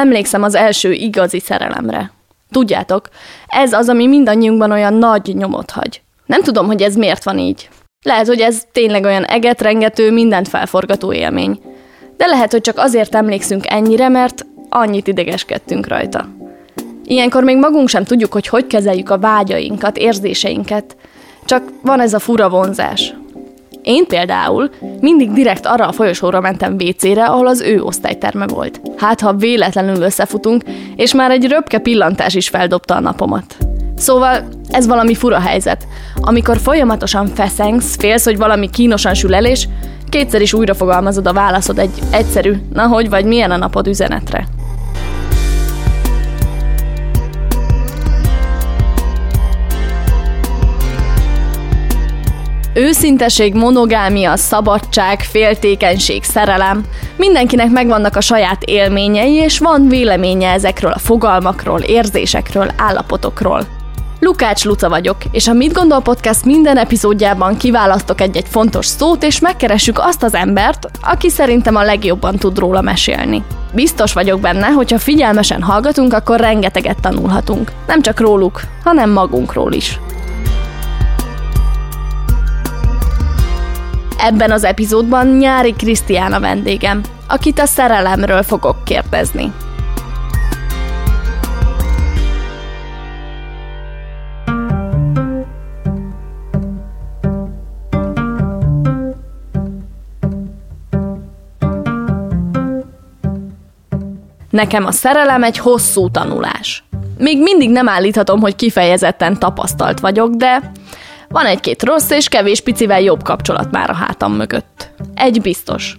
Emlékszem az első igazi szerelemre. Tudjátok, ez az, ami mindannyiunkban olyan nagy nyomot hagy. Nem tudom, hogy ez miért van így. Lehet, hogy ez tényleg olyan egetrengető, mindent felforgató élmény. De lehet, hogy csak azért emlékszünk ennyire, mert annyit idegeskedtünk rajta. Ilyenkor még magunk sem tudjuk, hogy hogy kezeljük a vágyainkat, érzéseinket. Csak van ez a fura vonzás. Én például mindig direkt arra a folyosóra mentem WC-re, ahol az ő osztályterme volt. Hát, ha véletlenül összefutunk, és már egy röpke pillantás is feldobta a napomat. Szóval ez valami fura helyzet. Amikor folyamatosan feszengsz, félsz, hogy valami kínosan sül el, és kétszer is újra fogalmazod a válaszod egy egyszerű, na hogy vagy milyen a napod üzenetre. Őszinteség, monogámia, szabadság, féltékenység, szerelem. Mindenkinek megvannak a saját élményei, és van véleménye ezekről a fogalmakról, érzésekről, állapotokról. Lukács Luca vagyok, és a Mit Gondol Podcast minden epizódjában kiválasztok egy-egy fontos szót, és megkeressük azt az embert, aki szerintem a legjobban tud róla mesélni. Biztos vagyok benne, hogy ha figyelmesen hallgatunk, akkor rengeteget tanulhatunk. Nem csak róluk, hanem magunkról is. Ebben az epizódban Nyári Krisztián a vendégem, akit a szerelemről fogok kérdezni. Nekem a szerelem egy hosszú tanulás. Még mindig nem állíthatom, hogy kifejezetten tapasztalt vagyok, de van egy-két rossz és kevés picivel jobb kapcsolat már a hátam mögött. Egy biztos.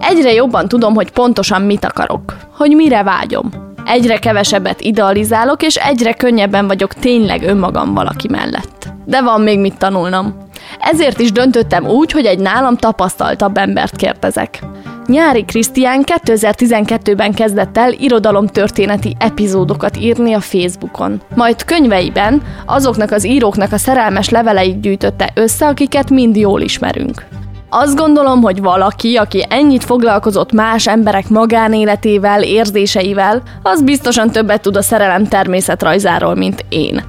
Egyre jobban tudom, hogy pontosan mit akarok, hogy mire vágyom. Egyre kevesebbet idealizálok, és egyre könnyebben vagyok tényleg önmagam valaki mellett. De van még mit tanulnom. Ezért is döntöttem úgy, hogy egy nálam tapasztaltabb embert kérdezek. Nyári Krisztián 2012-ben kezdett el irodalomtörténeti epizódokat írni a Facebookon. Majd könyveiben azoknak az íróknak a szerelmes leveleit gyűjtötte össze, akiket mind jól ismerünk. Azt gondolom, hogy valaki, aki ennyit foglalkozott más emberek magánéletével, érzéseivel, az biztosan többet tud a szerelem természetrajzáról, mint én.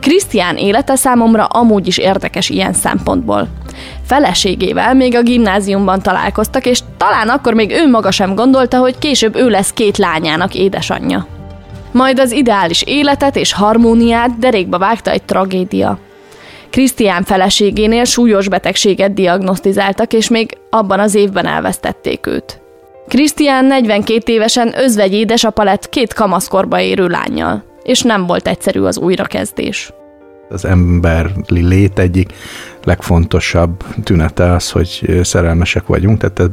Krisztián élete számomra amúgy is érdekes ilyen szempontból. Feleségével még a gimnáziumban találkoztak, és talán akkor még ő maga sem gondolta, hogy később ő lesz két lányának édesanyja. Majd az ideális életet és harmóniát derékba vágta egy tragédia. Krisztián feleségénél súlyos betegséget diagnosztizáltak, és még abban az évben elvesztették őt. Krisztián 42 évesen özvegy édesapa lett két kamaszkorba érő lányjal, és nem volt egyszerű az újrakezdés. Az emberi lét egyik legfontosabb tünete az, hogy szerelmesek vagyunk, tehát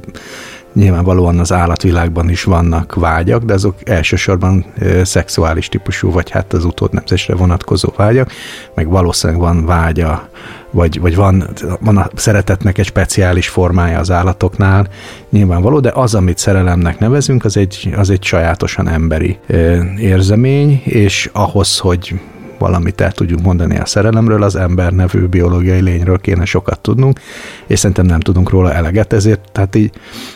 nyilvánvalóan az állatvilágban is vannak vágyak, de azok elsősorban szexuális típusú, vagy hát az utódnemzésre vonatkozó vágyak, meg valószínűleg van vágya, vagy, vagy van, van a szeretetnek egy speciális formája az állatoknál, nyilvánvaló, de az, amit szerelemnek nevezünk, az egy, az egy sajátosan emberi érzemény, és ahhoz, hogy valamit el tudjuk mondani a szerelemről, az ember nevű biológiai lényről kéne sokat tudnunk, és szerintem nem tudunk róla eleget, ezért tehát így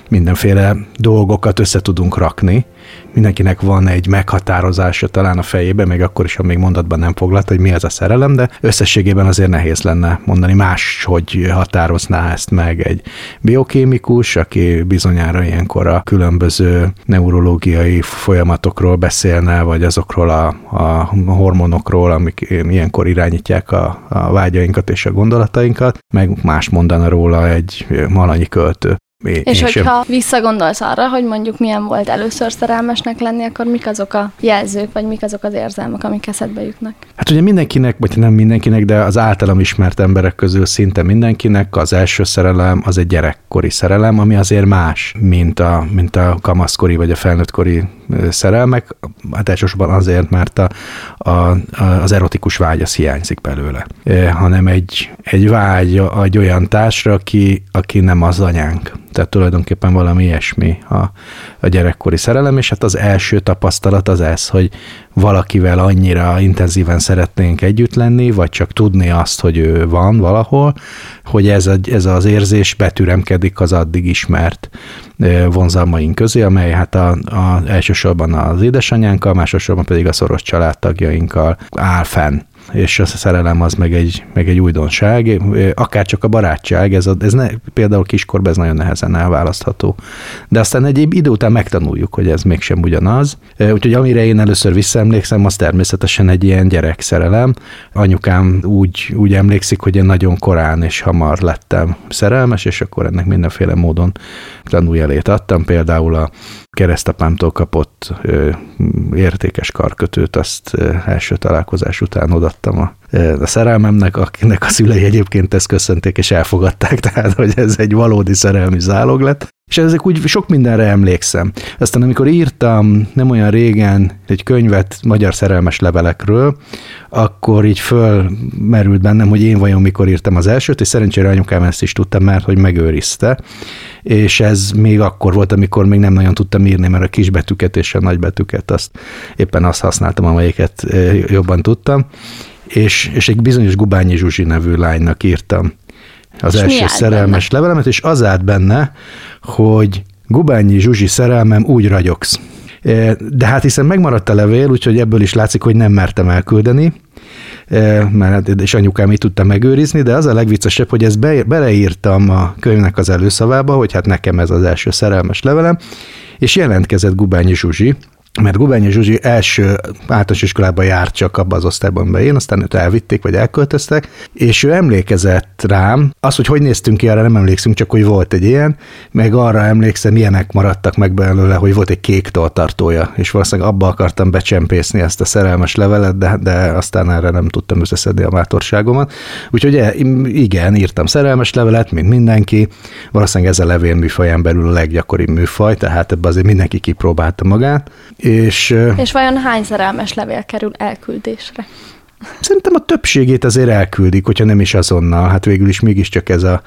mindenféle dolgokat össze tudunk rakni, mindenkinek van egy meghatározása talán a fejében, még akkor is, ha még mondatban nem foglalt, hogy mi az a szerelem, de összességében azért nehéz lenne mondani más, hogy határozná ezt meg egy biokémikus, aki bizonyára ilyenkor a különböző neurológiai folyamatokról beszélne, vagy azokról a, a hormonokról, amik ilyenkor irányítják a, a vágyainkat és a gondolatainkat, meg más mondana róla egy malanyi költő. Én, és én hogyha sem. visszagondolsz arra, hogy mondjuk milyen volt először szerelmesnek lenni, akkor mik azok a jelzők, vagy mik azok az érzelmek, amik eszedbe jutnak? Hát ugye mindenkinek, vagy nem mindenkinek, de az általam ismert emberek közül szinte mindenkinek az első szerelem az egy gyerekkori szerelem, ami azért más, mint a, mint a kamaszkori vagy a felnőttkori szerelmek, hát elsősorban azért, mert a, a, az erotikus vágy az hiányzik belőle, e, hanem egy, egy vágy egy olyan társra, aki, aki nem az anyánk Tehát tulajdonképpen valami ilyesmi a, a gyerekkori szerelem, és hát az első tapasztalat az ez, hogy valakivel annyira intenzíven szeretnénk együtt lenni, vagy csak tudni azt, hogy ő van valahol, hogy ez, a, ez az érzés betüremkedik az addig ismert vonzalmaink közé, amely hát a, a, elsősorban az édesanyánkkal, másosabban pedig a szoros családtagjainkkal áll fenn és a szerelem az meg egy, meg egy újdonság, akár csak a barátság, ez, a, ez ne, például kiskorban ez nagyon nehezen elválasztható. De aztán egy idő után megtanuljuk, hogy ez mégsem ugyanaz. Úgyhogy amire én először visszaemlékszem, az természetesen egy ilyen gyerekszerelem. Anyukám úgy, úgy emlékszik, hogy én nagyon korán és hamar lettem szerelmes, és akkor ennek mindenféle módon tanuljelét adtam. Például a keresztapámtól kapott ö, értékes karkötőt, azt ö, első találkozás után odattam a, ö, a szerelmemnek, akinek a szülei egyébként ezt köszönték és elfogadták, tehát hogy ez egy valódi szerelmi zálog lett. És ezek úgy sok mindenre emlékszem. Aztán amikor írtam nem olyan régen egy könyvet magyar szerelmes levelekről, akkor így fölmerült bennem, hogy én vajon mikor írtam az elsőt, és szerencsére anyukám ezt is tudta, mert hogy megőrizte. És ez még akkor volt, amikor még nem nagyon tudtam írni, mert a kisbetűket és a nagybetűket azt éppen azt használtam, amelyiket jobban tudtam. És, és egy bizonyos Gubányi Zsuzsi nevű lánynak írtam az és első szerelmes benne? levelemet, és az állt benne, hogy Gubányi Zsuzsi szerelmem úgy ragyogsz. E, de hát hiszen megmaradt a levél, úgyhogy ebből is látszik, hogy nem mertem elküldeni, e, mert hát, és anyukám így tudta megőrizni, de az a legviccesebb, hogy ezt be, beleírtam a könyvnek az előszavába, hogy hát nekem ez az első szerelmes levelem, és jelentkezett Gubányi Zsuzsi, mert Gubányi Zsuzsi első általános iskolában járt csak abban az osztályban be én, aztán őt elvitték, vagy elköltöztek, és ő emlékezett rám, az, hogy hogy néztünk ki, arra nem emlékszünk, csak hogy volt egy ilyen, meg arra emlékszem, ilyenek maradtak meg belőle, hogy volt egy kék toltartója, és valószínűleg abba akartam becsempészni ezt a szerelmes levelet, de, de aztán erre nem tudtam összeszedni a mátorságomat. Úgyhogy e, igen, írtam szerelmes levelet, mint mindenki, valószínűleg ez a levél műfaján belül a leggyakoribb műfaj, tehát ebbe azért mindenki kipróbálta magát, és, és vajon hány szerelmes levél kerül elküldésre? Szerintem a többségét azért elküldik, hogyha nem is azonnal, hát végül is mégiscsak ez a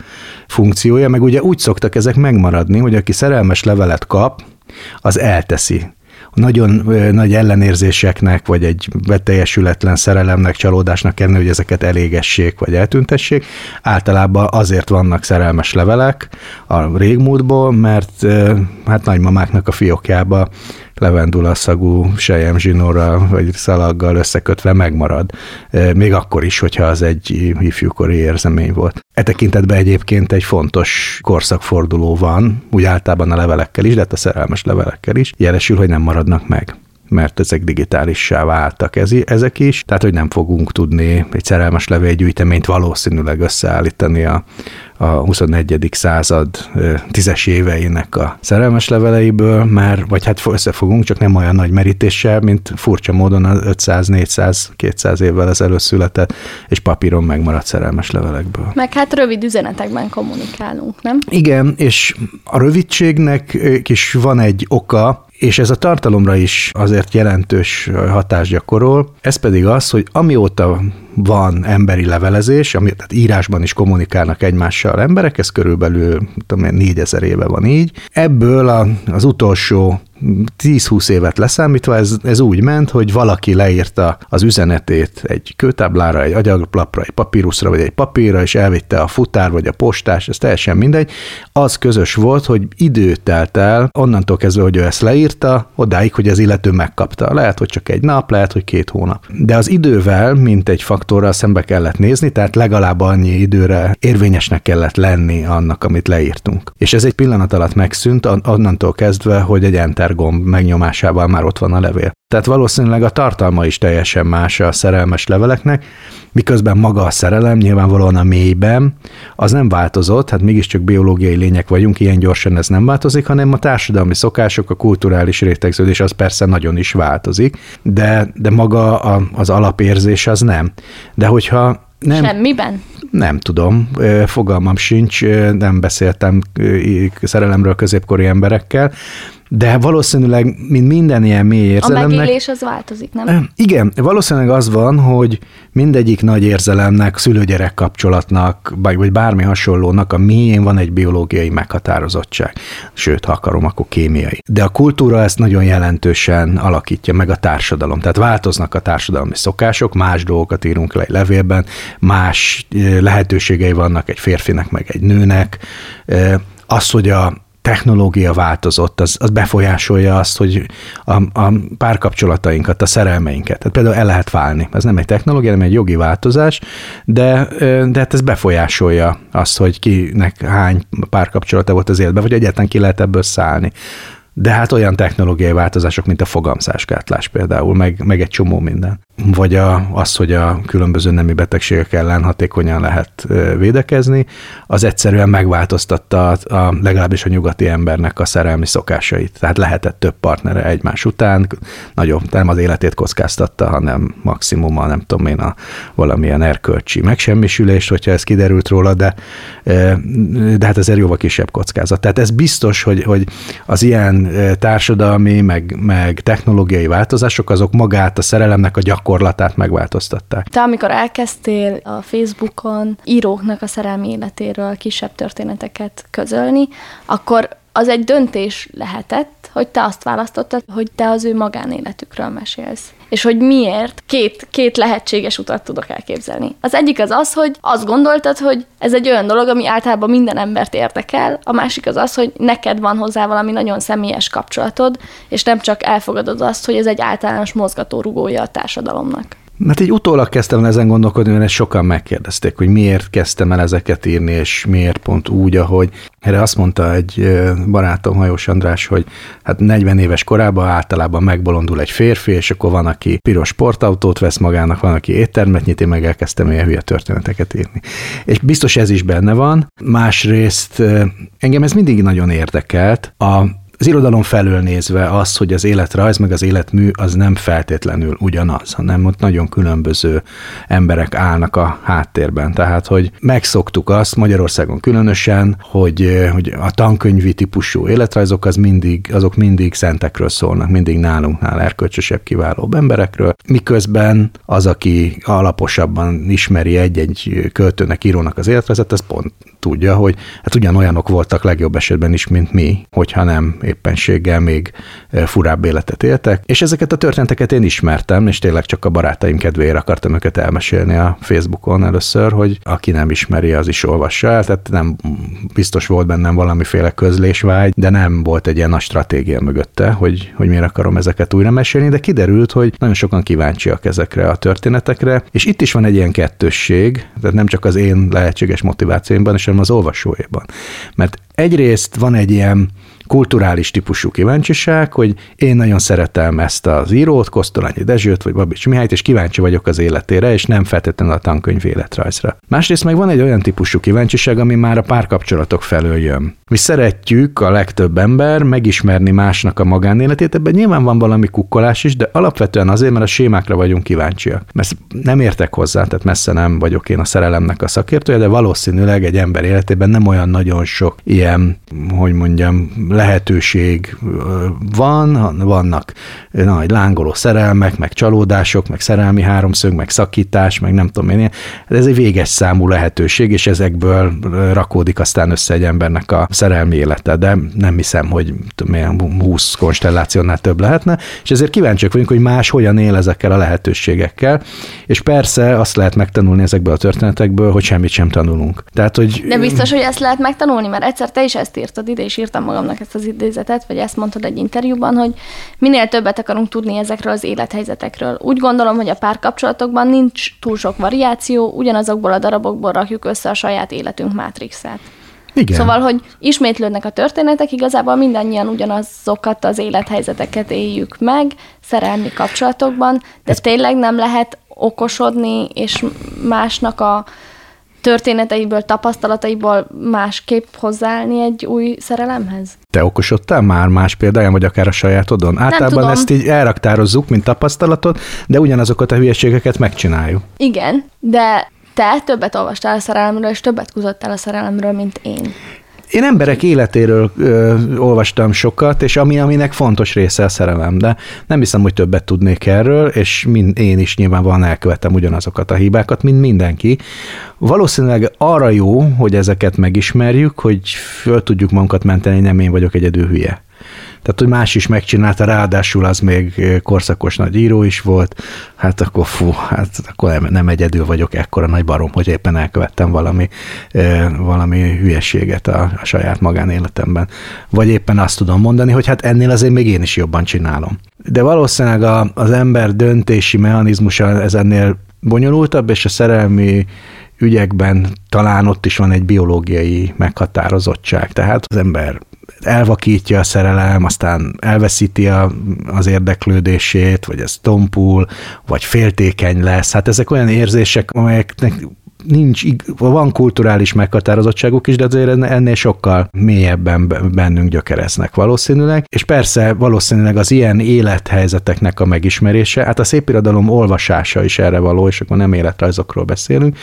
funkciója, meg ugye úgy szoktak ezek megmaradni, hogy aki szerelmes levelet kap, az elteszi nagyon nagy ellenérzéseknek, vagy egy beteljesületlen szerelemnek, csalódásnak kellene, hogy ezeket elégessék, vagy eltüntessék. Általában azért vannak szerelmes levelek a régmúltból, mert hát nagymamáknak a fiókjába levendula szagú sejem zsinórral vagy szalaggal összekötve megmarad, még akkor is, hogyha az egy ifjúkori érzemény volt. E tekintetben egyébként egy fontos korszakforduló van, úgy általában a levelekkel is, de hát a szerelmes levelekkel is, jelesül, hogy nem maradnak meg mert ezek digitálissá váltak ez, ezek is, tehát hogy nem fogunk tudni egy szerelmes levélgyűjteményt valószínűleg összeállítani a, a 21. század tízes éveinek a szerelmes leveleiből, már, vagy hát összefogunk, csak nem olyan nagy merítéssel, mint furcsa módon az 500, 400, 200 évvel ezelőtt született, és papíron megmaradt szerelmes levelekből. Meg hát rövid üzenetekben kommunikálunk, nem? Igen, és a rövidségnek is van egy oka, és ez a tartalomra is azért jelentős hatást gyakorol. Ez pedig az, hogy amióta van emberi levelezés, ami, tehát írásban is kommunikálnak egymással emberek, ez körülbelül tudom, négyezer éve van így. Ebből a, az utolsó 10-20 évet leszámítva ez, ez úgy ment, hogy valaki leírta az üzenetét egy kőtáblára, egy agyaglapra, egy papíruszra, vagy egy papírra, és elvitte a futár, vagy a postás, ez teljesen mindegy. Az közös volt, hogy idő telt el, onnantól kezdve, hogy ő ezt leírta, odáig, hogy az illető megkapta. Lehet, hogy csak egy nap, lehet, hogy két hónap. De az idővel, mint egy faktorral szembe kellett nézni, tehát legalább annyi időre érvényesnek kellett lenni annak, amit leírtunk. És ez egy pillanat alatt megszűnt, onnantól kezdve, hogy egy enter gomb megnyomásával már ott van a levél. Tehát valószínűleg a tartalma is teljesen más a szerelmes leveleknek, miközben maga a szerelem nyilvánvalóan a mélyben, az nem változott, hát mégiscsak biológiai lények vagyunk, ilyen gyorsan ez nem változik, hanem a társadalmi szokások, a kulturális rétegződés az persze nagyon is változik, de, de maga a, az alapérzés az nem. De hogyha nem, Semmiben? Nem tudom, fogalmam sincs, nem beszéltem szerelemről középkori emberekkel, De valószínűleg, mint minden ilyen mély érzelemnek... A megélés az változik, nem? Igen, valószínűleg az van, hogy mindegyik nagy érzelemnek, szülőgyerek kapcsolatnak, vagy bármi hasonlónak a mélyén van egy biológiai meghatározottság. Sőt, ha akarom, akkor kémiai. De a kultúra ezt nagyon jelentősen alakítja meg a társadalom. Tehát változnak a társadalmi szokások, más dolgokat írunk le egy levélben, más lehetőségei vannak egy férfinek, meg egy nőnek. Az, hogy a technológia változott, az, az befolyásolja azt, hogy a, a párkapcsolatainkat, a szerelmeinket. Tehát például el lehet válni. Ez nem egy technológia, hanem egy jogi változás, de, de hát ez befolyásolja azt, hogy kinek hány párkapcsolata volt az életben, vagy egyáltalán ki lehet ebből szállni. De hát olyan technológiai változások, mint a fogamzásgátlás például, meg, meg egy csomó minden vagy a, az, hogy a különböző nemi betegségek ellen hatékonyan lehet védekezni, az egyszerűen megváltoztatta a, a legalábbis a nyugati embernek a szerelmi szokásait. Tehát lehetett több partnere egymás után, nagyobb, nem az életét kockáztatta, hanem maximum a nem tudom én a valamilyen erkölcsi megsemmisülést, hogyha ez kiderült róla, de, de hát ezért jóval kisebb kockázat. Tehát ez biztos, hogy, hogy az ilyen társadalmi, meg, meg technológiai változások, azok magát a szerelemnek a gyak gyakorlatát megváltoztatták. Te amikor elkezdtél a Facebookon íróknak a szerelmi életéről kisebb történeteket közölni, akkor az egy döntés lehetett, hogy te azt választottad, hogy te az ő magánéletükről mesélsz. És hogy miért? Két, két lehetséges utat tudok elképzelni. Az egyik az az, hogy azt gondoltad, hogy ez egy olyan dolog, ami általában minden embert érdekel, a másik az az, hogy neked van hozzá valami nagyon személyes kapcsolatod, és nem csak elfogadod azt, hogy ez egy általános mozgatórugója a társadalomnak. Mert így utólag kezdtem ezen gondolkodni, mert sokan megkérdezték, hogy miért kezdtem el ezeket írni, és miért pont úgy, ahogy. Erre azt mondta egy barátom, Hajós András, hogy hát 40 éves korában általában megbolondul egy férfi, és akkor van, aki piros sportautót vesz magának, van, aki éttermet nyit, én meg elkezdtem ilyen hülye történeteket írni. És biztos ez is benne van. Másrészt engem ez mindig nagyon érdekelt. A az irodalom felől nézve az, hogy az életrajz meg az életmű az nem feltétlenül ugyanaz, hanem ott nagyon különböző emberek állnak a háttérben. Tehát, hogy megszoktuk azt Magyarországon különösen, hogy, hogy a tankönyvi típusú életrajzok az mindig, azok mindig szentekről szólnak, mindig nálunknál erkölcsösebb, kiválóbb emberekről, miközben az, aki alaposabban ismeri egy-egy költőnek, írónak az életrajzot, az pont tudja, hogy hát ugyanolyanok voltak legjobb esetben is, mint mi, hogyha nem éppenséggel még furább életet éltek. És ezeket a történeteket én ismertem, és tényleg csak a barátaim kedvéért akartam őket elmesélni a Facebookon először, hogy aki nem ismeri, az is olvassa el. Tehát nem biztos volt bennem valamiféle közlésvágy, de nem volt egy ilyen nagy stratégia mögötte, hogy, hogy miért akarom ezeket újra mesélni, de kiderült, hogy nagyon sokan kíváncsiak ezekre a történetekre, és itt is van egy ilyen kettősség, tehát nem csak az én lehetséges motivációimban, és hanem az olvasóéban. Mert egyrészt van egy ilyen kulturális típusú kíváncsiság, hogy én nagyon szeretem ezt az írót, Kosztolányi Dezsőt, vagy Babics Mihályt, és kíváncsi vagyok az életére, és nem feltétlenül a tankönyv életrajzra. Másrészt meg van egy olyan típusú kíváncsiság, ami már a párkapcsolatok felől jön. Mi szeretjük a legtöbb ember megismerni másnak a magánéletét, ebben nyilván van valami kukkolás is, de alapvetően azért, mert a sémákra vagyunk kíváncsiak. Mert nem értek hozzá, tehát messze nem vagyok én a szerelemnek a szakértője, de valószínűleg egy ember életében nem olyan nagyon sok ilyen, hogy mondjam, lehetőség van, vannak nagy lángoló szerelmek, meg csalódások, meg szerelmi háromszög, meg szakítás, meg nem tudom én, ez egy véges számú lehetőség, és ezekből rakódik aztán össze egy embernek a szerelmi élete, de nem hiszem, hogy tudom, 20 konstellációnál több lehetne, és ezért kíváncsiak vagyunk, hogy más hogyan él ezekkel a lehetőségekkel, és persze azt lehet megtanulni ezekből a történetekből, hogy semmit sem tanulunk. Tehát, hogy... De biztos, hogy ezt lehet megtanulni, mert egyszer te is ezt írtad ide, és írtam magamnak ezt az idézetet, vagy ezt mondtad egy interjúban, hogy minél többet akarunk tudni ezekről az élethelyzetekről. Úgy gondolom, hogy a párkapcsolatokban nincs túl sok variáció, ugyanazokból a darabokból rakjuk össze a saját életünk mátrixát. Igen. Szóval, hogy ismétlődnek a történetek, igazából mindannyian ugyanazokat az élethelyzeteket éljük meg, szerelmi kapcsolatokban, de Ez... tényleg nem lehet okosodni, és másnak a történeteiből, tapasztalataiból másképp hozzáállni egy új szerelemhez? Te okosodtál már más példáján, vagy akár a sajátodon? Általában ezt így elraktározzuk, mint tapasztalatot, de ugyanazokat a hülyeségeket megcsináljuk. Igen, de te többet olvastál a szerelemről, és többet kuzottál a szerelemről, mint én. Én emberek életéről ö, olvastam sokat, és ami, aminek fontos része a szerelem, de nem hiszem, hogy többet tudnék erről, és mind, én is nyilvánvalóan elkövettem ugyanazokat a hibákat, mint mindenki. Valószínűleg arra jó, hogy ezeket megismerjük, hogy föl tudjuk magunkat menteni, nem én vagyok egyedül hülye. Tehát, hogy más is megcsinálta, ráadásul az még korszakos nagy író is volt, hát akkor fú, hát akkor nem, egyedül vagyok ekkora nagy barom, hogy éppen elkövettem valami, valami hülyeséget a, a saját magánéletemben. Vagy éppen azt tudom mondani, hogy hát ennél azért még én is jobban csinálom. De valószínűleg a, az ember döntési mechanizmusa ez ennél bonyolultabb, és a szerelmi ügyekben talán ott is van egy biológiai meghatározottság. Tehát az ember elvakítja a szerelem, aztán elveszíti a, az érdeklődését, vagy ez tompul, vagy féltékeny lesz. Hát ezek olyan érzések, amelyeknek nincs, van kulturális meghatározottságuk is, de azért ennél sokkal mélyebben bennünk gyökereznek valószínűleg. És persze valószínűleg az ilyen élethelyzeteknek a megismerése, hát a szépirodalom olvasása is erre való, és akkor nem életrajzokról beszélünk,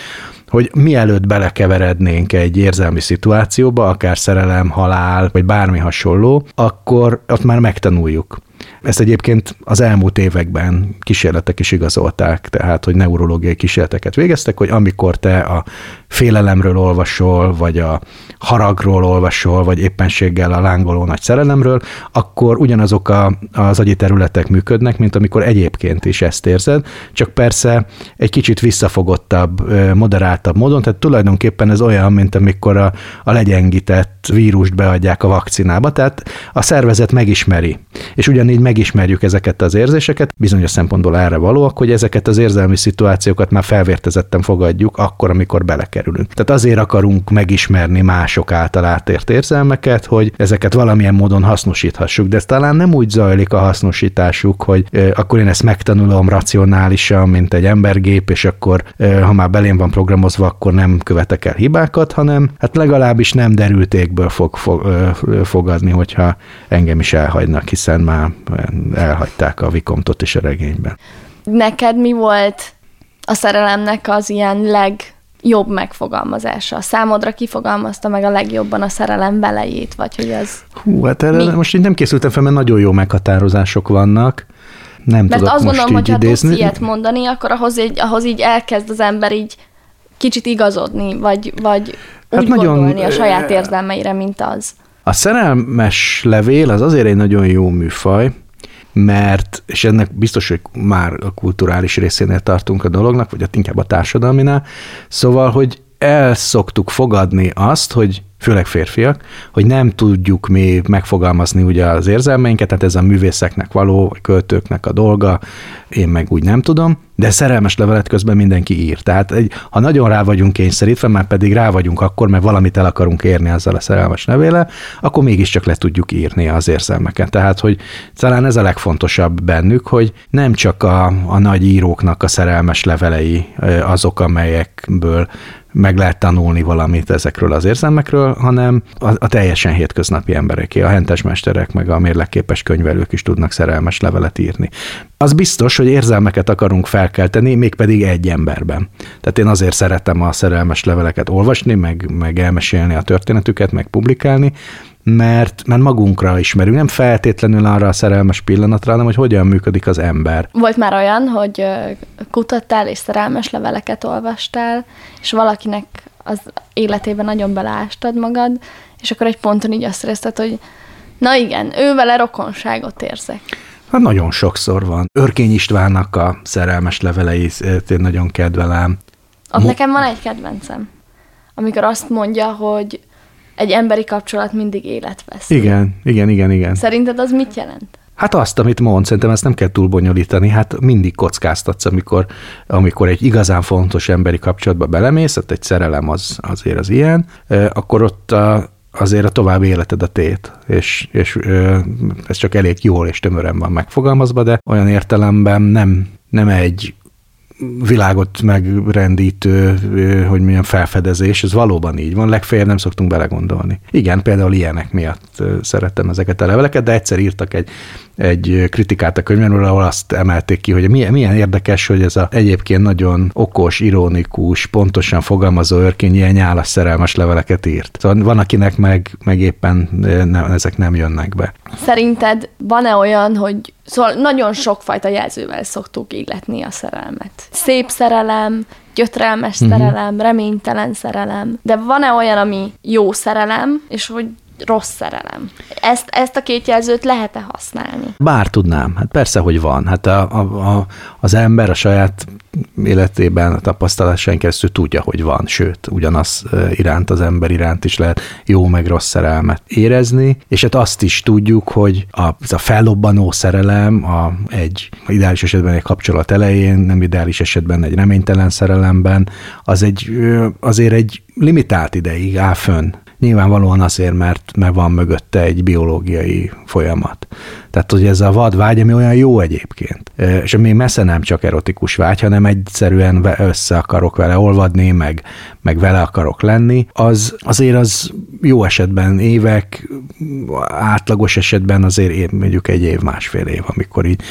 hogy mielőtt belekeverednénk egy érzelmi szituációba, akár szerelem, halál, vagy bármi hasonló, akkor ott már megtanuljuk. Ezt egyébként az elmúlt években kísérletek is igazolták, tehát, hogy neurológiai kísérleteket végeztek, hogy amikor te a félelemről olvasol, vagy a haragról olvasol, vagy éppenséggel a lángoló nagy szerelemről, akkor ugyanazok a, az agyi területek működnek, mint amikor egyébként is ezt érzed, csak persze egy kicsit visszafogottabb, moderáltabb módon, tehát tulajdonképpen ez olyan, mint amikor a, a legyengített vírust beadják a vakcinába, tehát a szervezet megismeri, és ugyanígy megismerjük ezeket az érzéseket, bizonyos szempontból erre valóak, hogy ezeket az érzelmi szituációkat már felvértezetten fogadjuk akkor, amikor belekerülünk. Tehát azért akarunk megismerni mások által átért érzelmeket, hogy ezeket valamilyen módon hasznosíthassuk, de ez talán nem úgy zajlik a hasznosításuk, hogy e, akkor én ezt megtanulom racionálisan, mint egy embergép, és akkor e, ha már belém van programozva, akkor nem követek el hibákat, hanem hát legalábbis nem derültékből fog, fog e, fogadni, hogyha engem is elhagynak, hiszen már elhagyták a Vikomtot is a regényben. Neked mi volt a szerelemnek az ilyen legjobb megfogalmazása? Számodra kifogalmazta meg a legjobban a szerelem belejét, vagy hogy az... Hú, hát erre mi? most így nem készültem fel, mert nagyon jó meghatározások vannak. Nem Mert tudok azt most gondolom, hogy ha idézni. tudsz ilyet mondani, akkor ahhoz így, ahhoz így elkezd az ember így kicsit igazodni, vagy, vagy Hát úgy nagyon, gondolni a saját érzelmeire, mint az. A szerelmes levél az azért egy nagyon jó műfaj, mert, és ennek biztos, hogy már a kulturális részénél tartunk a dolognak, vagy inkább a társadalminál, szóval, hogy el szoktuk fogadni azt, hogy főleg férfiak, hogy nem tudjuk mi megfogalmazni ugye az érzelmeinket, tehát ez a művészeknek való, vagy költőknek a dolga, én meg úgy nem tudom, de szerelmes levelet közben mindenki ír. Tehát egy, ha nagyon rá vagyunk kényszerítve, már pedig rá vagyunk akkor, mert valamit el akarunk érni azzal a szerelmes levéle, akkor mégiscsak le tudjuk írni az érzelmeket. Tehát, hogy talán ez a legfontosabb bennük, hogy nem csak a, a nagy íróknak a szerelmes levelei azok, amelyekből meg lehet tanulni valamit ezekről az érzelmekről, hanem a, a teljesen hétköznapi embereké, a hentesmesterek, meg a mérlekképes könyvelők is tudnak szerelmes levelet írni. Az biztos, hogy érzelmeket akarunk felkelteni, mégpedig egy emberben. Tehát én azért szeretem a szerelmes leveleket olvasni, meg, meg elmesélni a történetüket, meg publikálni, mert, mert magunkra ismerünk, nem feltétlenül arra a szerelmes pillanatra, hanem hogy hogyan működik az ember. Volt már olyan, hogy kutattál és szerelmes leveleket olvastál, és valakinek az életében nagyon beleástad magad, és akkor egy ponton így azt érezted, hogy na igen, ő vele rokonságot érzek. Hát nagyon sokszor van. Örkény Istvánnak a szerelmes levelei én nagyon kedvelem. Ott Mo- nekem van egy kedvencem, amikor azt mondja, hogy egy emberi kapcsolat mindig életvesz. Igen, igen, igen, igen. Szerinted az mit jelent? Hát azt, amit mond, szerintem ezt nem kell túl bonyolítani, hát mindig kockáztatsz, amikor, amikor egy igazán fontos emberi kapcsolatba belemész, hát egy szerelem az, azért az ilyen, akkor ott a, azért a további életed a tét, és, és ez csak elég jól és tömören van megfogalmazva, de olyan értelemben nem, nem egy világot megrendítő, hogy milyen felfedezés, ez valóban így van, legfeljebb nem szoktunk belegondolni. Igen, például ilyenek miatt szerettem ezeket a leveleket, de egyszer írtak egy egy kritikát a könyvről, ahol azt emelték ki, hogy milyen, milyen érdekes, hogy ez a egyébként nagyon okos, ironikus, pontosan fogalmazó örkény ilyen nyálas szerelmes leveleket írt. Szóval van, akinek meg, meg éppen ne, ezek nem jönnek be. Szerinted van-e olyan, hogy Szóval nagyon sokfajta jelzővel szoktuk illetni a szerelmet. Szép szerelem, gyötrelmes uh-huh. szerelem, reménytelen szerelem. De van-e olyan, ami jó szerelem, és hogy rossz szerelem. Ezt, ezt a két jelzőt lehet-e használni? Bár tudnám, hát persze, hogy van. Hát a, a, a, az ember a saját életében, a tapasztalásán keresztül tudja, hogy van, sőt, ugyanaz iránt az ember iránt is lehet jó meg rossz szerelmet érezni, és hát azt is tudjuk, hogy a, a fellobbanó szerelem a egy ideális esetben egy kapcsolat elején, nem ideális esetben egy reménytelen szerelemben, az egy, azért egy limitált ideig áll fönn. Nyilvánvalóan azért, mert, mert van mögötte egy biológiai folyamat. Tehát, hogy ez a vad vágy, ami olyan jó egyébként. És még messze nem csak erotikus vágy, hanem egyszerűen össze akarok vele olvadni, meg, meg vele akarok lenni, az azért az jó esetben évek, átlagos esetben azért mondjuk egy év, másfél év, amikor így,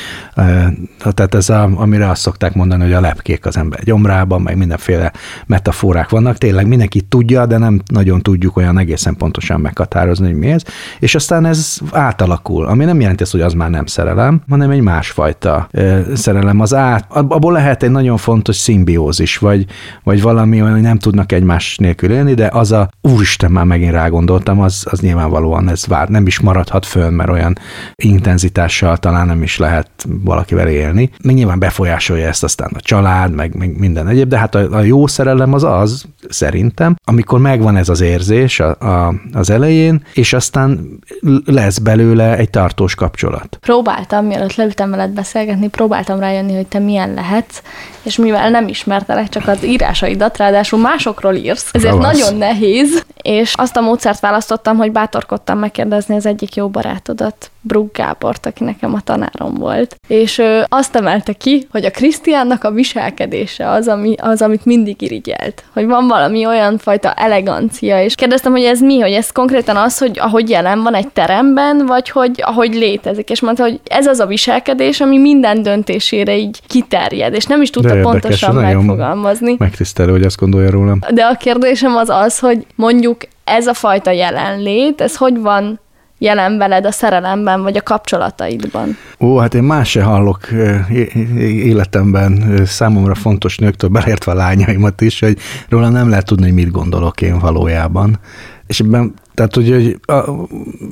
tehát ez a, amire azt szokták mondani, hogy a lepkék az ember gyomrában, meg mindenféle metaforák vannak, tényleg mindenki tudja, de nem nagyon tudjuk olyan egészen pontosan meghatározni, hogy mi ez, és aztán ez átalakul, ami nem jelenti azt, hogy az már nem szerelem, hanem egy másfajta szerelem. Az át, abból lehet egy nagyon fontos szimbiózis, vagy, vagy valami olyan, hogy nem tudnak egymás nélkül élni, de az a úristen, már megint rágondoltam, az, az nyilvánvalóan ez vár, nem is maradhat fönn, mert olyan intenzitással talán nem is lehet valakivel élni. Még nyilván befolyásolja ezt aztán a család, meg, meg minden egyéb, de hát a, a jó szerelem az az, szerintem, amikor megvan ez az érzés a, a, az elején, és aztán lesz belőle egy tartós kapcsolat. Próbáltam, mielőtt leültem veled beszélgetni, próbáltam rájönni, hogy te milyen lehetsz, és mivel nem ismertelek csak az írásaidat, ráadásul másokról írsz, ezért Ravasz. nagyon nehéz, és azt a módszert választottam, hogy bátorkodtam megkérdezni az egyik jó barátodat, Brugg Gábort, aki nekem a tanárom volt, és ő azt emelte ki, hogy a Krisztiánnak a viselkedése az, ami, az, amit mindig irigyelt. Hogy van valami olyan fajta elegancia, és kérdeztem, hogy ez mi, hogy ez konkrétan az, hogy ahogy jelen van egy teremben, vagy hogy ahogy létezik, és mondta, hogy ez az a viselkedés, ami minden döntésére így kiterjed, és nem is tudta De pontosan megfogalmazni. Megtisztelő, hogy azt gondolja rólam. De a kérdésem az az, hogy mondjuk ez a fajta jelenlét, ez hogy van jelen veled a szerelemben, vagy a kapcsolataidban? Ó, hát én más se hallok életemben számomra fontos nőktől, beleértve a lányaimat is, hogy róla nem lehet tudni, hogy mit gondolok én valójában. És ebben tehát, hogy, hogy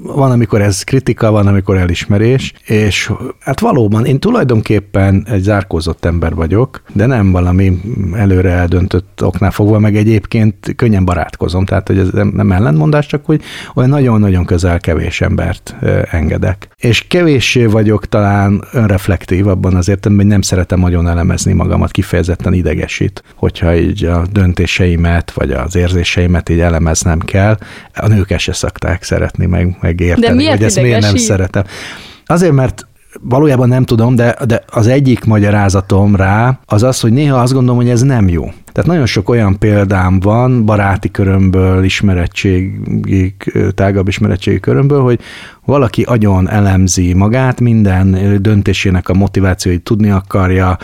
van, amikor ez kritika, van, amikor elismerés, és hát valóban én tulajdonképpen egy zárkózott ember vagyok, de nem valami előre eldöntött oknál fogva, meg egyébként könnyen barátkozom, tehát, hogy ez nem ellentmondás, csak hogy olyan nagyon-nagyon közel kevés embert engedek. És kevéssé vagyok talán önreflektív abban az értelemben, hogy nem szeretem nagyon elemezni magamat, kifejezetten idegesít, hogyha így a döntéseimet, vagy az érzéseimet így elemeznem kell. A nők se szokták szeretni, meg, megérteni, hogy ezt miért nem szeretem. Azért, mert valójában nem tudom, de, de az egyik magyarázatom rá az az, hogy néha azt gondolom, hogy ez nem jó. Tehát nagyon sok olyan példám van baráti körömből, ismerettségi, tágabb ismerettségi körömből, hogy valaki agyon elemzi magát, minden döntésének a motivációit tudni akarja,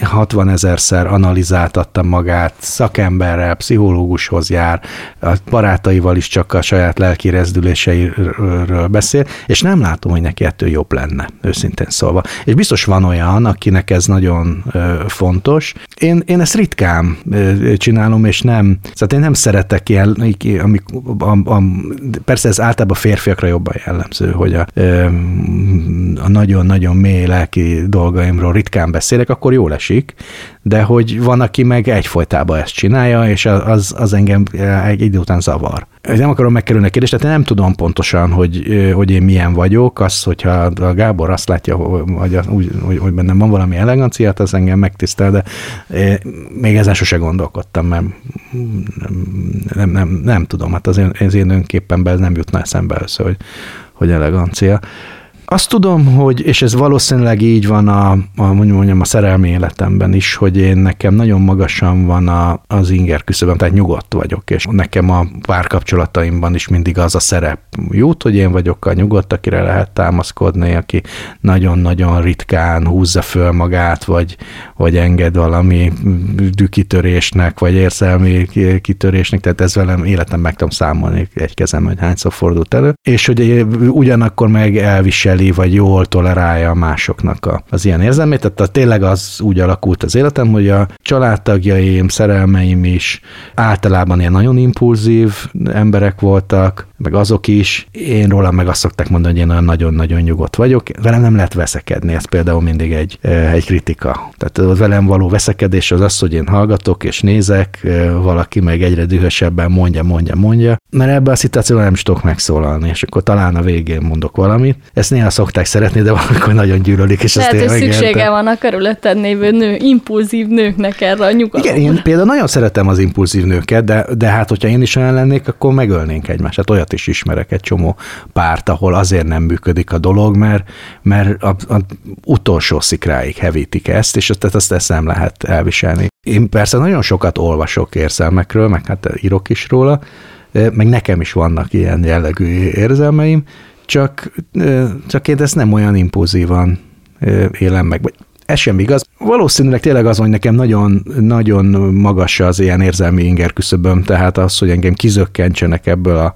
60 ezerszer analizáltatta magát, szakemberrel, pszichológushoz jár, a barátaival is csak a saját lelki rezdüléseiről beszél, és nem látom, hogy neki ettől jobb lenne, őszintén szólva. És biztos van olyan, akinek ez nagyon fontos. Én, én ezt ritkán csinálom, és nem, szóval én nem szeretek ilyen, amik, a, a, persze ez általában férfiakra jobban jellemző, hogy a, a nagyon-nagyon mély lelki dolgaimról ritkán beszélek, akkor jól esik, de hogy van, aki meg egyfolytában ezt csinálja, és az, az engem egy idő után zavar. Nem akarom megkerülni a kérdést, tehát én nem tudom pontosan, hogy, hogy én milyen vagyok. Az, hogyha a Gábor azt látja, hogy, úgy, hogy, hogy bennem van valami eleganciát, az engem megtisztel, de még ezen sose gondolkodtam, mert nem, nem, nem tudom, hát az én, az én önképpemben nem jutna eszembe össze, hogy, hogy elegancia. Azt tudom, hogy, és ez valószínűleg így van a, a mondjam, a szerelmi életemben is, hogy én nekem nagyon magasan van a, az inger küszöböm, tehát nyugodt vagyok, és nekem a párkapcsolataimban is mindig az a szerep jut, hogy én vagyok a nyugodt, akire lehet támaszkodni, aki nagyon-nagyon ritkán húzza föl magát, vagy, vagy enged valami dükitörésnek, vagy érzelmi kitörésnek, tehát ez velem életem meg tudom számolni egy kezem, hogy hányszor fordult elő, és hogy ugyanakkor meg elviseli, vagy jól tolerálja a másoknak a, az ilyen érzelmét, tehát tényleg az úgy alakult az életem, hogy a családtagjaim, szerelmeim is általában ilyen nagyon impulzív emberek voltak, meg azok is. Én rólam meg azt szokták mondani, hogy én nagyon-nagyon nyugodt vagyok. Velem nem lehet veszekedni, ez például mindig egy, egy kritika. Tehát az velem való veszekedés az az, hogy én hallgatok és nézek, valaki meg egyre dühösebben mondja, mondja, mondja, mert ebben a szituációban nem is tudok megszólalni, és akkor talán a végén mondok valamit. Ezt néha szokták szeretni, de valamikor nagyon gyűlölik, és Lehet, hogy szüksége van a körülötted lévő nő, impulzív nőknek erre a nyugalomra. Igen, én például nagyon szeretem az impulzív nőket, de, de hát, hogyha én is olyan lennék, akkor megölnénk egymást. Hát olyat is ismerek egy csomó párt, ahol azért nem működik a dolog, mert, mert a, a utolsó szikráig hevítik ezt, és tehát azt ezt nem lehet elviselni. Én persze nagyon sokat olvasok érzelmekről, meg hát írok is róla, meg nekem is vannak ilyen jellegű érzelmeim, csak, csak én ezt nem olyan impulzívan élem meg, vagy ez sem igaz. Valószínűleg tényleg az, hogy nekem nagyon, nagyon magas az ilyen érzelmi inger küszöböm, tehát az, hogy engem kizökkentsenek ebből a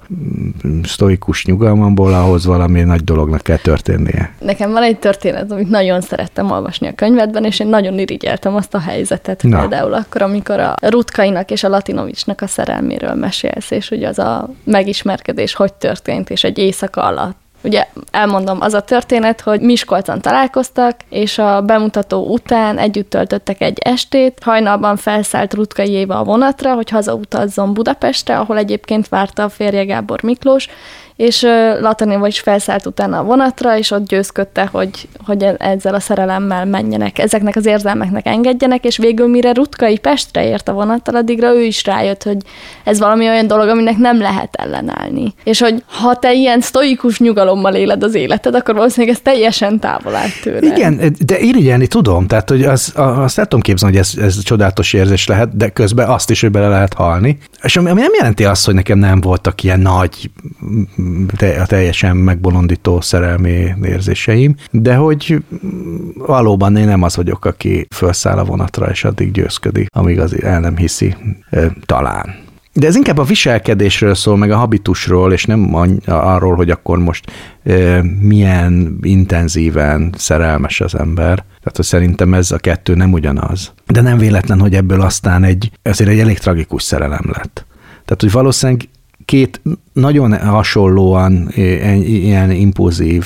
sztoikus nyugalmamból, ahhoz valami nagy dolognak kell történnie. Nekem van egy történet, amit nagyon szerettem olvasni a könyvedben, és én nagyon irigyeltem azt a helyzetet. Na. Például akkor, amikor a Rutkainak és a Latinovicsnak a szerelméről mesélsz, és hogy az a megismerkedés hogy történt, és egy éjszaka alatt Ugye elmondom, az a történet, hogy Miskolcon találkoztak, és a bemutató után együtt töltöttek egy estét. Hajnalban felszállt Rutkai Éva a vonatra, hogy hazautazzon Budapestre, ahol egyébként várta a férje Gábor Miklós, és Latanéva is felszállt utána a vonatra, és ott győzködte, hogy, hogy e- ezzel a szerelemmel menjenek, ezeknek az érzelmeknek engedjenek, és végül mire Rutkai Pestre ért a vonattal, addigra ő is rájött, hogy ez valami olyan dolog, aminek nem lehet ellenállni. És hogy ha te ilyen sztoikus nyugalommal éled az életed, akkor valószínűleg ez teljesen távol áll tőle. Igen, de irigyelni tudom, tehát hogy az, azt el tudom képzelni, hogy ez, ez csodálatos érzés lehet, de közben azt is, hogy bele lehet halni. És ami nem jelenti azt, hogy nekem nem voltak ilyen nagy a teljesen megbolondító szerelmi érzéseim, de hogy valóban én nem az vagyok, aki felszáll a vonatra, és addig győzködik, amíg az el nem hiszi, talán. De ez inkább a viselkedésről szól, meg a habitusról, és nem arról, hogy akkor most milyen intenzíven szerelmes az ember. Tehát hogy szerintem ez a kettő nem ugyanaz. De nem véletlen, hogy ebből aztán egy, ezért egy elég tragikus szerelem lett. Tehát, hogy valószínűleg két nagyon hasonlóan ilyen impulzív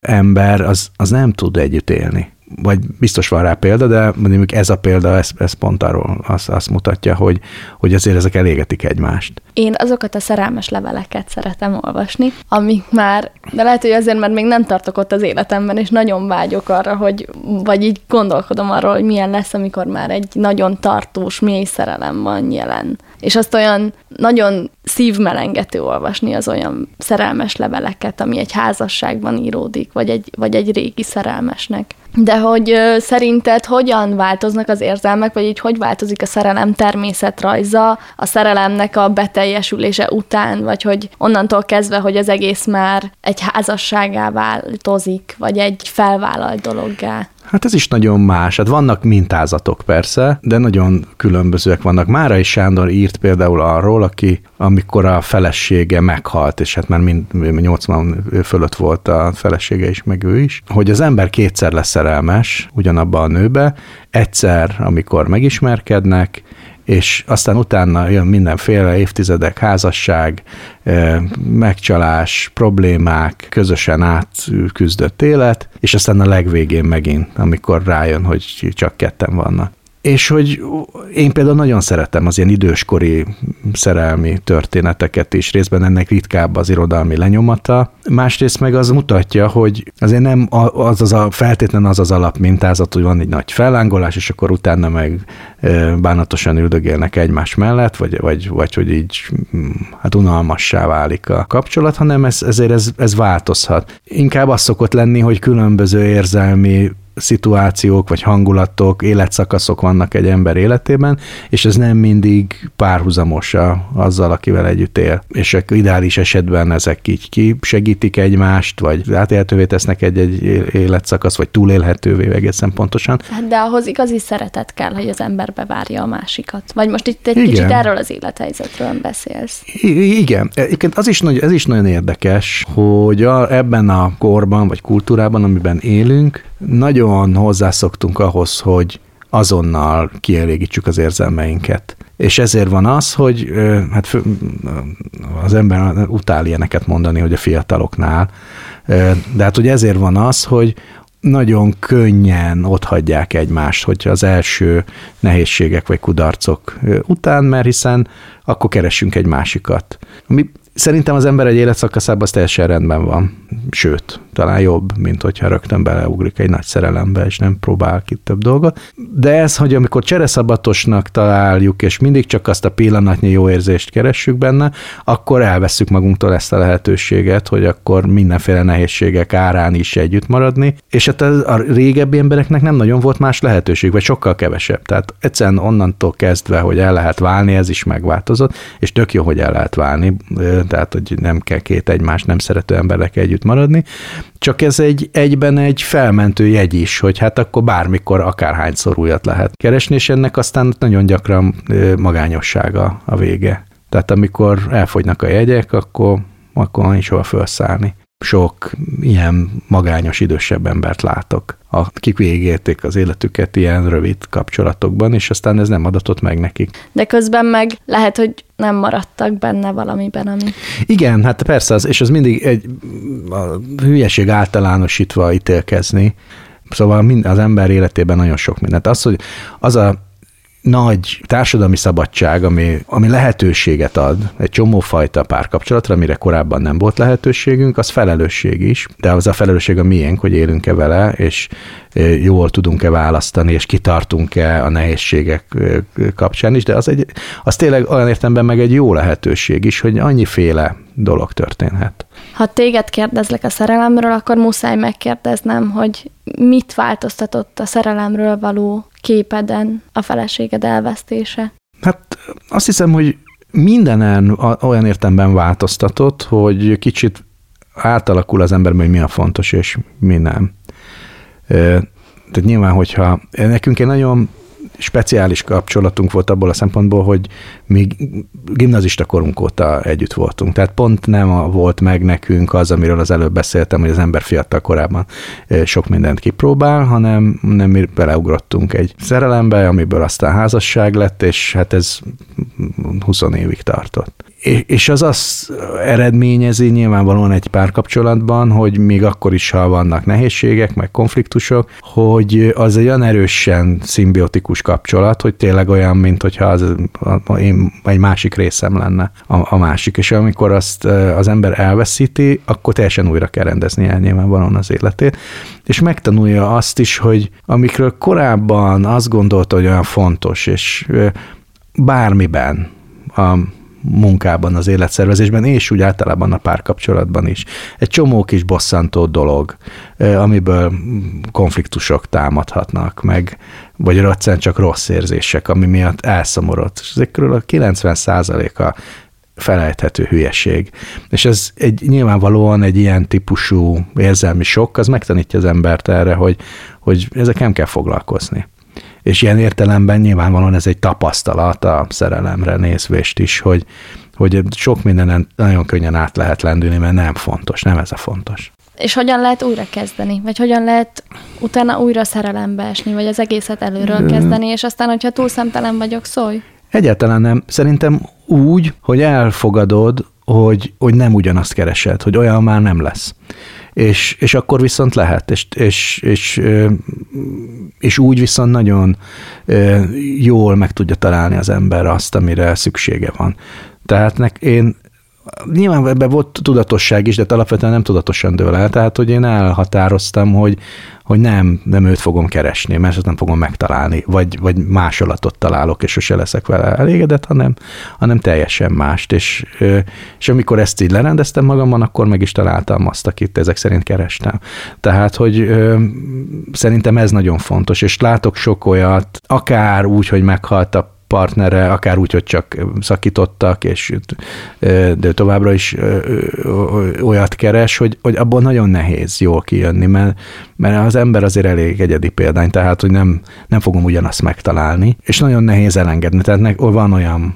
ember, az, az nem tud együtt élni. Vagy biztos van rá példa, de mondjuk ez a példa, ez, ez pont arról azt, azt mutatja, hogy, hogy azért ezek elégetik egymást. Én azokat a szerelmes leveleket szeretem olvasni, amik már, de lehet, hogy azért, mert még nem tartok ott az életemben, és nagyon vágyok arra, hogy, vagy így gondolkodom arról, hogy milyen lesz, amikor már egy nagyon tartós, mély szerelem van jelen és azt olyan nagyon szívmelengető olvasni az olyan szerelmes leveleket, ami egy házasságban íródik, vagy egy, vagy egy régi szerelmesnek. De hogy szerinted hogyan változnak az érzelmek, vagy így hogy változik a szerelem természetrajza, a szerelemnek a beteljesülése után, vagy hogy onnantól kezdve, hogy az egész már egy házasságá változik, vagy egy felvállalt dologgá? Hát ez is nagyon más. Hát vannak mintázatok persze, de nagyon különbözőek vannak. Mára is Sándor írt például arról, aki amikor a felesége meghalt, és hát már mind 80 fölött volt a felesége is, meg ő is, hogy az ember kétszer lesz szerelmes ugyanabba a nőbe, egyszer, amikor megismerkednek, és aztán utána jön mindenféle évtizedek, házasság, megcsalás, problémák, közösen átküzdött élet, és aztán a legvégén megint, amikor rájön, hogy csak ketten vannak. És hogy én például nagyon szeretem az ilyen időskori szerelmi történeteket is, részben ennek ritkább az irodalmi lenyomata, másrészt meg az mutatja, hogy azért nem az, az a feltétlen az az alapmintázat, hogy van egy nagy fellángolás, és akkor utána meg bánatosan üldögélnek egymás mellett, vagy, vagy, vagy hogy így hm, hát unalmassá válik a kapcsolat, hanem ez, ezért ez, ez változhat. Inkább az szokott lenni, hogy különböző érzelmi szituációk, vagy hangulatok, életszakaszok vannak egy ember életében, és ez nem mindig párhuzamos azzal, akivel együtt él. És ideális esetben ezek így ki segítik egymást, vagy átélhetővé tesznek egy-egy életszakasz, vagy túlélhetővé egészen pontosan. Hát de ahhoz igazi szeretet kell, hogy az ember bevárja a másikat. Vagy most itt egy Igen. kicsit erről az élethelyzetről beszélsz. I- igen. Egyébként az is, nagy, ez is nagyon érdekes, hogy a, ebben a korban, vagy kultúrában, amiben élünk, nagyon hozzászoktunk ahhoz, hogy azonnal kielégítsük az érzelmeinket. És ezért van az, hogy hát az ember utál ilyeneket mondani, hogy a fiataloknál, de hát ugye ezért van az, hogy nagyon könnyen otthagyják egymást, hogyha az első nehézségek vagy kudarcok után, mert hiszen akkor keresünk egy másikat. Ami Szerintem az ember egy életszakaszában az teljesen rendben van. Sőt, talán jobb, mint hogyha rögtön beleugrik egy nagy szerelembe, és nem próbál ki több dolgot. De ez, hogy amikor csereszabatosnak találjuk, és mindig csak azt a pillanatnyi jó érzést keressük benne, akkor elveszük magunktól ezt a lehetőséget, hogy akkor mindenféle nehézségek árán is együtt maradni. És hát a régebbi embereknek nem nagyon volt más lehetőség, vagy sokkal kevesebb. Tehát egyszerűen onnantól kezdve, hogy el lehet válni, ez is megváltozott, és tök jó, hogy el lehet válni tehát hogy nem kell két egymás nem szerető emberek együtt maradni, csak ez egy egyben egy felmentő jegy is, hogy hát akkor bármikor akárhányszor újat lehet keresni, és ennek aztán nagyon gyakran magányossága a vége. Tehát amikor elfogynak a jegyek, akkor, akkor nincs hova felszállni sok ilyen magányos idősebb embert látok, akik végigérték az életüket ilyen rövid kapcsolatokban, és aztán ez nem adatott meg nekik. De közben meg lehet, hogy nem maradtak benne valamiben, ami... Igen, hát persze, az, és az mindig egy a hülyeség általánosítva ítélkezni, Szóval mind, az ember életében nagyon sok mindent. Az, hogy az a nagy társadalmi szabadság, ami, ami lehetőséget ad egy csomófajta párkapcsolatra, amire korábban nem volt lehetőségünk, az felelősség is, de az a felelősség a miénk, hogy élünk-e vele, és jól tudunk-e választani, és kitartunk-e a nehézségek kapcsán is, de az, egy, az tényleg olyan értemben meg egy jó lehetőség is, hogy annyiféle dolog történhet. Ha téged kérdezlek a szerelemről, akkor muszáj megkérdeznem, hogy mit változtatott a szerelemről való képeden a feleséged elvesztése? Hát azt hiszem, hogy mindenen olyan értemben változtatott, hogy kicsit átalakul az emberben, hogy mi a fontos és mi nem. Tehát nyilván, hogyha nekünk egy nagyon speciális kapcsolatunk volt abból a szempontból, hogy mi gimnazista korunk óta együtt voltunk. Tehát pont nem volt meg nekünk az, amiről az előbb beszéltem, hogy az ember fiatal korában sok mindent kipróbál, hanem nem mi beleugrottunk egy szerelembe, amiből aztán házasság lett, és hát ez 20 évig tartott és az azt eredményezi nyilvánvalóan egy párkapcsolatban, hogy még akkor is, ha vannak nehézségek, meg konfliktusok, hogy az egy olyan erősen szimbiotikus kapcsolat, hogy tényleg olyan, mint hogyha az, én, egy másik részem lenne a, a másik, és amikor azt az ember elveszíti, akkor teljesen újra kell rendezni el nyilvánvalóan az életét, és megtanulja azt is, hogy amikről korábban azt gondolta, hogy olyan fontos, és bármiben, a munkában, az életszervezésben, és úgy általában a párkapcsolatban is. Egy csomó kis bosszantó dolog, amiből konfliktusok támadhatnak, meg vagy egyszerűen csak rossz érzések, ami miatt elszomorodott. És ezekről a 90% a felejthető hülyeség. És ez egy, nyilvánvalóan egy ilyen típusú érzelmi sok, az megtanítja az embert erre, hogy, hogy ezek nem kell foglalkozni. És ilyen értelemben nyilvánvalóan ez egy tapasztalat a szerelemre nézvést is, hogy, hogy sok mindenen nagyon könnyen át lehet lendülni, mert nem fontos, nem ez a fontos. És hogyan lehet újra kezdeni? Vagy hogyan lehet utána újra szerelembe esni, vagy az egészet előről kezdeni, és aztán, hogyha túl szemtelen vagyok, szólj? Egyáltalán nem. Szerintem úgy, hogy elfogadod, hogy, hogy nem ugyanazt keresed, hogy olyan már nem lesz. És, és akkor viszont lehet, és, és, és, és úgy viszont nagyon jól meg tudja találni az ember azt, amire szüksége van. Tehát nek, én nyilván ebben volt tudatosság is, de alapvetően nem tudatosan dől el, tehát hogy én elhatároztam, hogy, hogy nem, nem őt fogom keresni, mert ezt nem fogom megtalálni, vagy, vagy másolatot találok, és sose leszek vele elégedett, hanem, hanem teljesen mást. És, és amikor ezt így lerendeztem magamban, akkor meg is találtam azt, akit ezek szerint kerestem. Tehát, hogy szerintem ez nagyon fontos, és látok sok olyat, akár úgy, hogy meghalt a partnere, akár úgy, hogy csak szakítottak, és de továbbra is olyat keres, hogy, hogy abból nagyon nehéz jól kijönni, mert, mert az ember azért elég egyedi példány, tehát hogy nem, nem fogom ugyanazt megtalálni, és nagyon nehéz elengedni. Tehát van olyan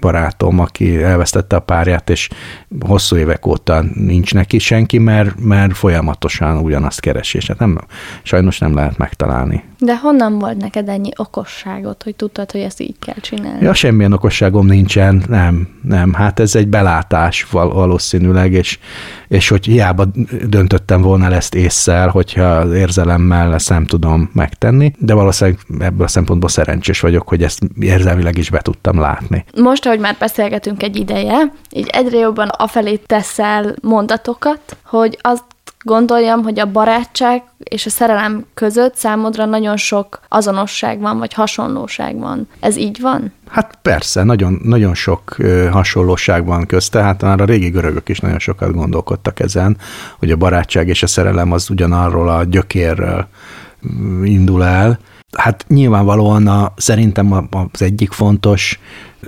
barátom, aki elvesztette a párját, és hosszú évek óta nincs neki senki, mert, mert folyamatosan ugyanazt keresi, és hát nem, sajnos nem lehet megtalálni. De honnan volt neked ennyi okosságot, hogy tudtad, hogy ezt így kell csinálni? Ja, semmilyen okosságom nincsen, nem, nem. Hát ez egy belátás val- valószínűleg, és, és hogy hiába döntöttem volna ezt észszel, hogyha az érzelemmel ezt nem tudom megtenni, de valószínűleg ebből a szempontból szerencsés vagyok, hogy ezt érzelmileg is be tudtam látni. Most, ahogy már beszélgetünk egy ideje, így egyre jobban afelé teszel mondatokat, hogy azt gondoljam, hogy a barátság és a szerelem között számodra nagyon sok azonosság van, vagy hasonlóság van. Ez így van? Hát persze, nagyon, nagyon sok hasonlóság van közte, hát már a régi görögök is nagyon sokat gondolkodtak ezen, hogy a barátság és a szerelem az ugyanarról a gyökérről mm, indul el. Hát nyilvánvalóan a, szerintem az egyik fontos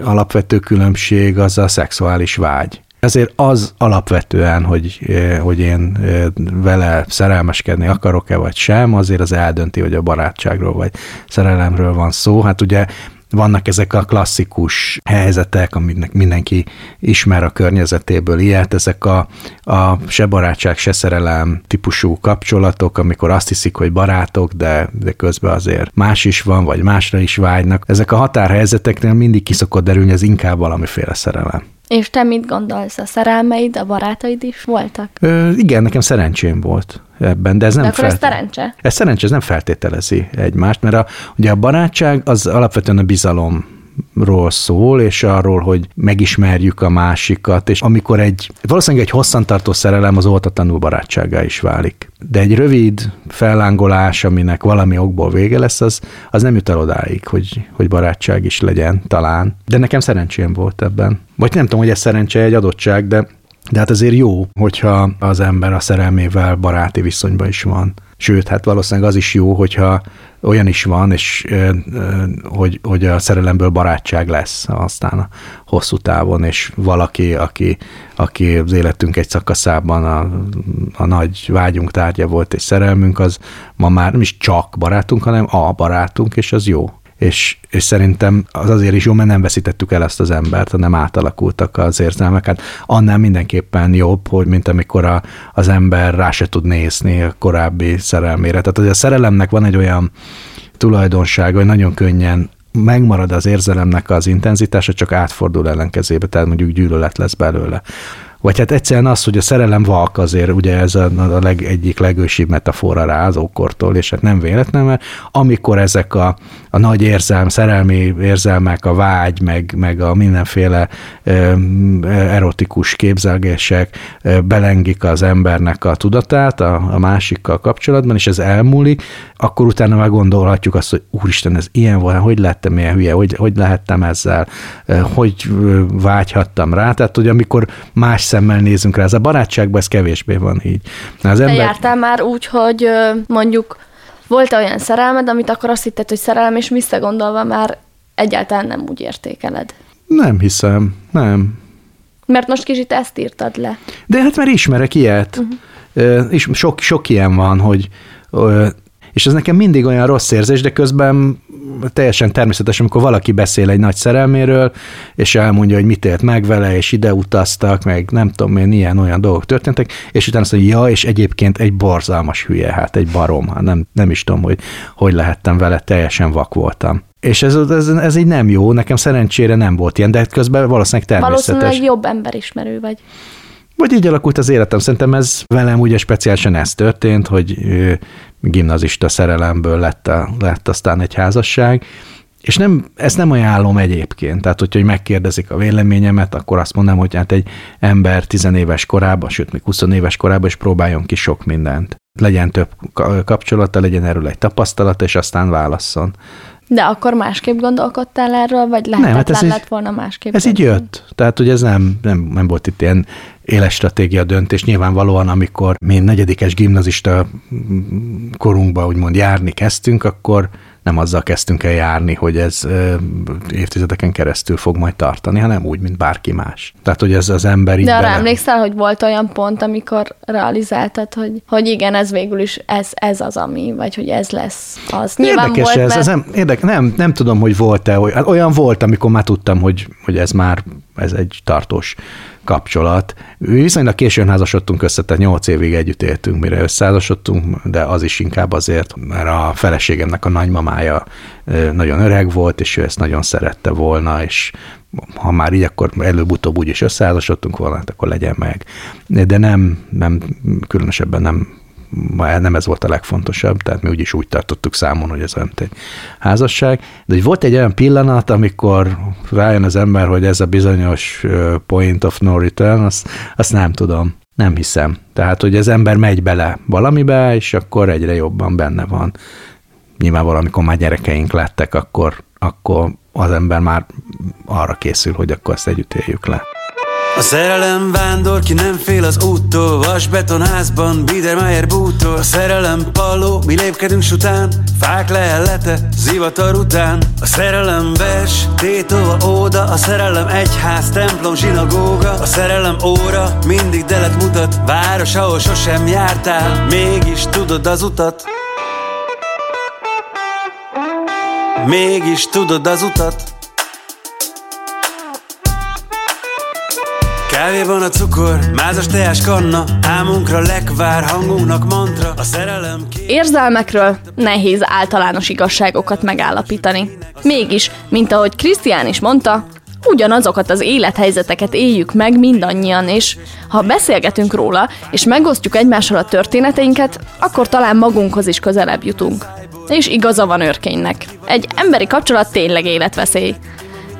alapvető különbség az a szexuális vágy. Ezért az alapvetően, hogy, eh, hogy én eh, vele szerelmeskedni akarok-e vagy sem, azért az eldönti, hogy a barátságról vagy szerelemről van szó. Hát ugye vannak ezek a klasszikus helyzetek, aminek mindenki ismer a környezetéből ilyet, ezek a, a se barátság, se szerelem típusú kapcsolatok, amikor azt hiszik, hogy barátok, de, de közben azért más is van, vagy másra is vágynak. Ezek a határhelyzeteknél mindig kiszokott derülni, ez inkább valamiféle szerelem. És te mit gondolsz? A szerelmeid, a barátaid is voltak? Ö, igen, nekem szerencsém volt ebben, de ez nem de akkor felt... ez szerencse? Ez szerencse, ez nem feltételezi egymást, mert a, ugye a barátság az alapvetően a bizalom ról szól, és arról, hogy megismerjük a másikat, és amikor egy, valószínűleg egy hosszantartó szerelem az oltatlanul barátságá is válik. De egy rövid fellángolás, aminek valami okból vége lesz, az, az nem jut el odáig, hogy, hogy barátság is legyen, talán. De nekem szerencsém volt ebben. Vagy nem tudom, hogy ez szerencse egy adottság, de de hát azért jó, hogyha az ember a szerelmével baráti viszonyban is van. Sőt, hát valószínűleg az is jó, hogyha olyan is van, és hogy, hogy a szerelemből barátság lesz aztán a hosszú távon, és valaki, aki, aki az életünk egy szakaszában a, a nagy vágyunk tárgya volt, és szerelmünk, az ma már nem is csak barátunk, hanem a barátunk, és az jó és, és szerintem az azért is jó, mert nem veszítettük el ezt az embert, hanem átalakultak az érzelmek. Hát annál mindenképpen jobb, hogy mint amikor a, az ember rá se tud nézni a korábbi szerelmére. Tehát a szerelemnek van egy olyan tulajdonsága, hogy nagyon könnyen megmarad az érzelemnek az intenzitása, csak átfordul ellenkezébe, tehát mondjuk gyűlölet lesz belőle. Vagy hát egyszerűen az, hogy a szerelem valk azért, ugye ez a, a leg, egyik legősibb metafora rá az ókortól, és hát nem véletlen, mert amikor ezek a, a nagy érzelm, szerelmi érzelmek, a vágy, meg, meg a mindenféle ö, erotikus képzelgések ö, belengik az embernek a tudatát a, a másikkal kapcsolatban, és ez elmúlik, akkor utána meggondolhatjuk azt, hogy úristen, ez ilyen volt, hogy lettem ilyen hülye, hogy, hogy lehettem ezzel, hogy vágyhattam rá. Tehát, hogy amikor más szemmel nézünk rá, ez a barátságban ez kevésbé van így. Az ember... Te jártál már úgy, hogy mondjuk volt olyan szerelmed, amit akkor azt hitted, hogy szerelem, és visszagondolva már egyáltalán nem úgy értékeled? Nem hiszem, nem. Mert most kicsit ezt írtad le. De hát már ismerek ilyet. Uh-huh. És sok, sok ilyen van, hogy és ez nekem mindig olyan rossz érzés, de közben teljesen természetes, amikor valaki beszél egy nagy szerelméről, és elmondja, hogy mit élt meg vele, és ide utaztak, meg nem tudom én, ilyen olyan dolgok történtek, és utána azt mondja, ja, és egyébként egy borzalmas hülye, hát egy barom, hát nem, nem is tudom, hogy hogy lehettem vele, teljesen vak voltam. És ez, ez, ez így nem jó, nekem szerencsére nem volt ilyen, de közben valószínűleg természetes. Valószínűleg jobb emberismerő vagy. Vagy így alakult az életem. Szerintem ez velem ugye speciálisan ez történt, hogy gimnazista szerelemből lett, a, lett aztán egy házasság, és nem, ezt nem ajánlom egyébként. Tehát, hogyha megkérdezik a véleményemet, akkor azt mondom, hogy hát egy ember tizenéves korában, sőt, még 20 éves korában is próbáljon ki sok mindent. Legyen több kapcsolata, legyen erről egy tapasztalat, és aztán válasszon. De akkor másképp gondolkodtál erről, vagy lehetetlen nem, hát ez lett volna másképp? Ez így jött. Tehát, hogy ez nem, nem, nem volt itt ilyen éles stratégia döntés. Nyilvánvalóan, amikor mi negyedikes gimnazista korunkba úgymond járni kezdtünk, akkor nem azzal kezdtünk el járni, hogy ez évtizedeken keresztül fog majd tartani, hanem úgy, mint bárki más. Tehát, hogy ez az ember így De arra bele... emlékszel, hogy volt olyan pont, amikor realizáltad, hogy, hogy igen, ez végül is ez, ez az, ami, vagy hogy ez lesz az. Nyilván érdekes volt, ez, mert... ez nem, érdek, nem, nem tudom, hogy volt-e, olyan volt, amikor már tudtam, hogy, hogy ez már ez egy tartós kapcsolat. Viszonylag későn házasodtunk össze, tehát nyolc évig együtt éltünk, mire összeházasodtunk, de az is inkább azért, mert a feleségemnek a nagymamája nagyon öreg volt, és ő ezt nagyon szerette volna, és ha már így, akkor előbb-utóbb úgy is összeházasodtunk volna, hát akkor legyen meg. De nem, nem különösebben nem nem ez volt a legfontosabb, tehát mi úgyis úgy tartottuk számon, hogy ez olyan egy házasság. De hogy volt egy olyan pillanat, amikor rájön az ember, hogy ez a bizonyos point of no return, azt, azt nem tudom. Nem hiszem. Tehát, hogy az ember megy bele valamibe, és akkor egyre jobban benne van. Nyilván valamikor már gyerekeink lettek, akkor, akkor az ember már arra készül, hogy akkor ezt együtt éljük le. A szerelem vándor, ki nem fél az úttól. Vasbetonházban, Biedermeier bútól A szerelem palló, mi lépkedünk sután Fák lehellete, zivatar után. A szerelem vers, tétova óda. A szerelem egyház, templom, zsinagóga. A szerelem óra, mindig delet mutat. Város, ahol sosem jártál. Mégis tudod az utat. Mégis tudod az utat Kávéban a cukor, mázas teás kanna Álmunkra lekvár, hangunknak mantra A szerelem. Érzelmekről nehéz általános igazságokat megállapítani. Mégis, mint ahogy Krisztián is mondta, ugyanazokat az élethelyzeteket éljük meg mindannyian, és ha beszélgetünk róla, és megosztjuk egymással a történeteinket, akkor talán magunkhoz is közelebb jutunk. És igaza van őrkénynek. Egy emberi kapcsolat tényleg életveszély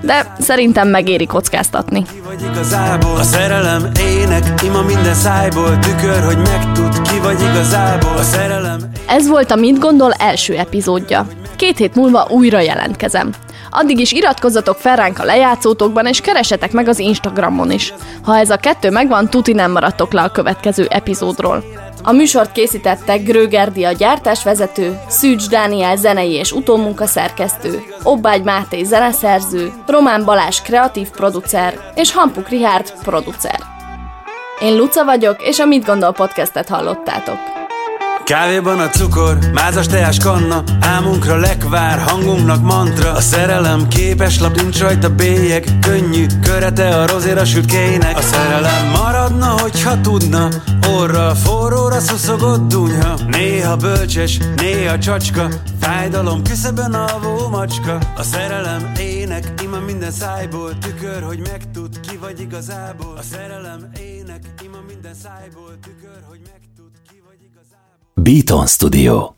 de szerintem megéri kockáztatni. igazából, a szerelem ének, ima minden szájból, tükör, hogy megtud, ki vagy igazából, a szerelem... Ez volt a Mit Gondol első epizódja. Két hét múlva újra jelentkezem. Addig is iratkozzatok fel ránk a lejátszótokban, és keresetek meg az Instagramon is. Ha ez a kettő megvan, tuti nem maradtok le a következő epizódról. A műsort készítette Grögerdi a gyártásvezető, Szűcs Dániel zenei és utómunkaszerkesztő, Obbágy Máté zeneszerző, Román Balázs kreatív producer és Hampuk Rihárd producer. Én Luca vagyok, és a Mit Gondol podcastet hallottátok. Kávéban a cukor, mázas teás kanna Álmunkra lekvár, hangunknak mantra. A szerelem képes lap, nincs rajta bélyeg Könnyű, körete a rozéra sült kének. A szerelem maradna, hogyha tudna Orra forróra szuszogott dunyha. Néha bölcses, néha csacska Fájdalom küszöbön alvó macska. A szerelem ének, ima minden szájból Tükör, hogy megtud, ki vagy igazából. A szerelem ének, ima minden szájból Tükör, Beaton Studio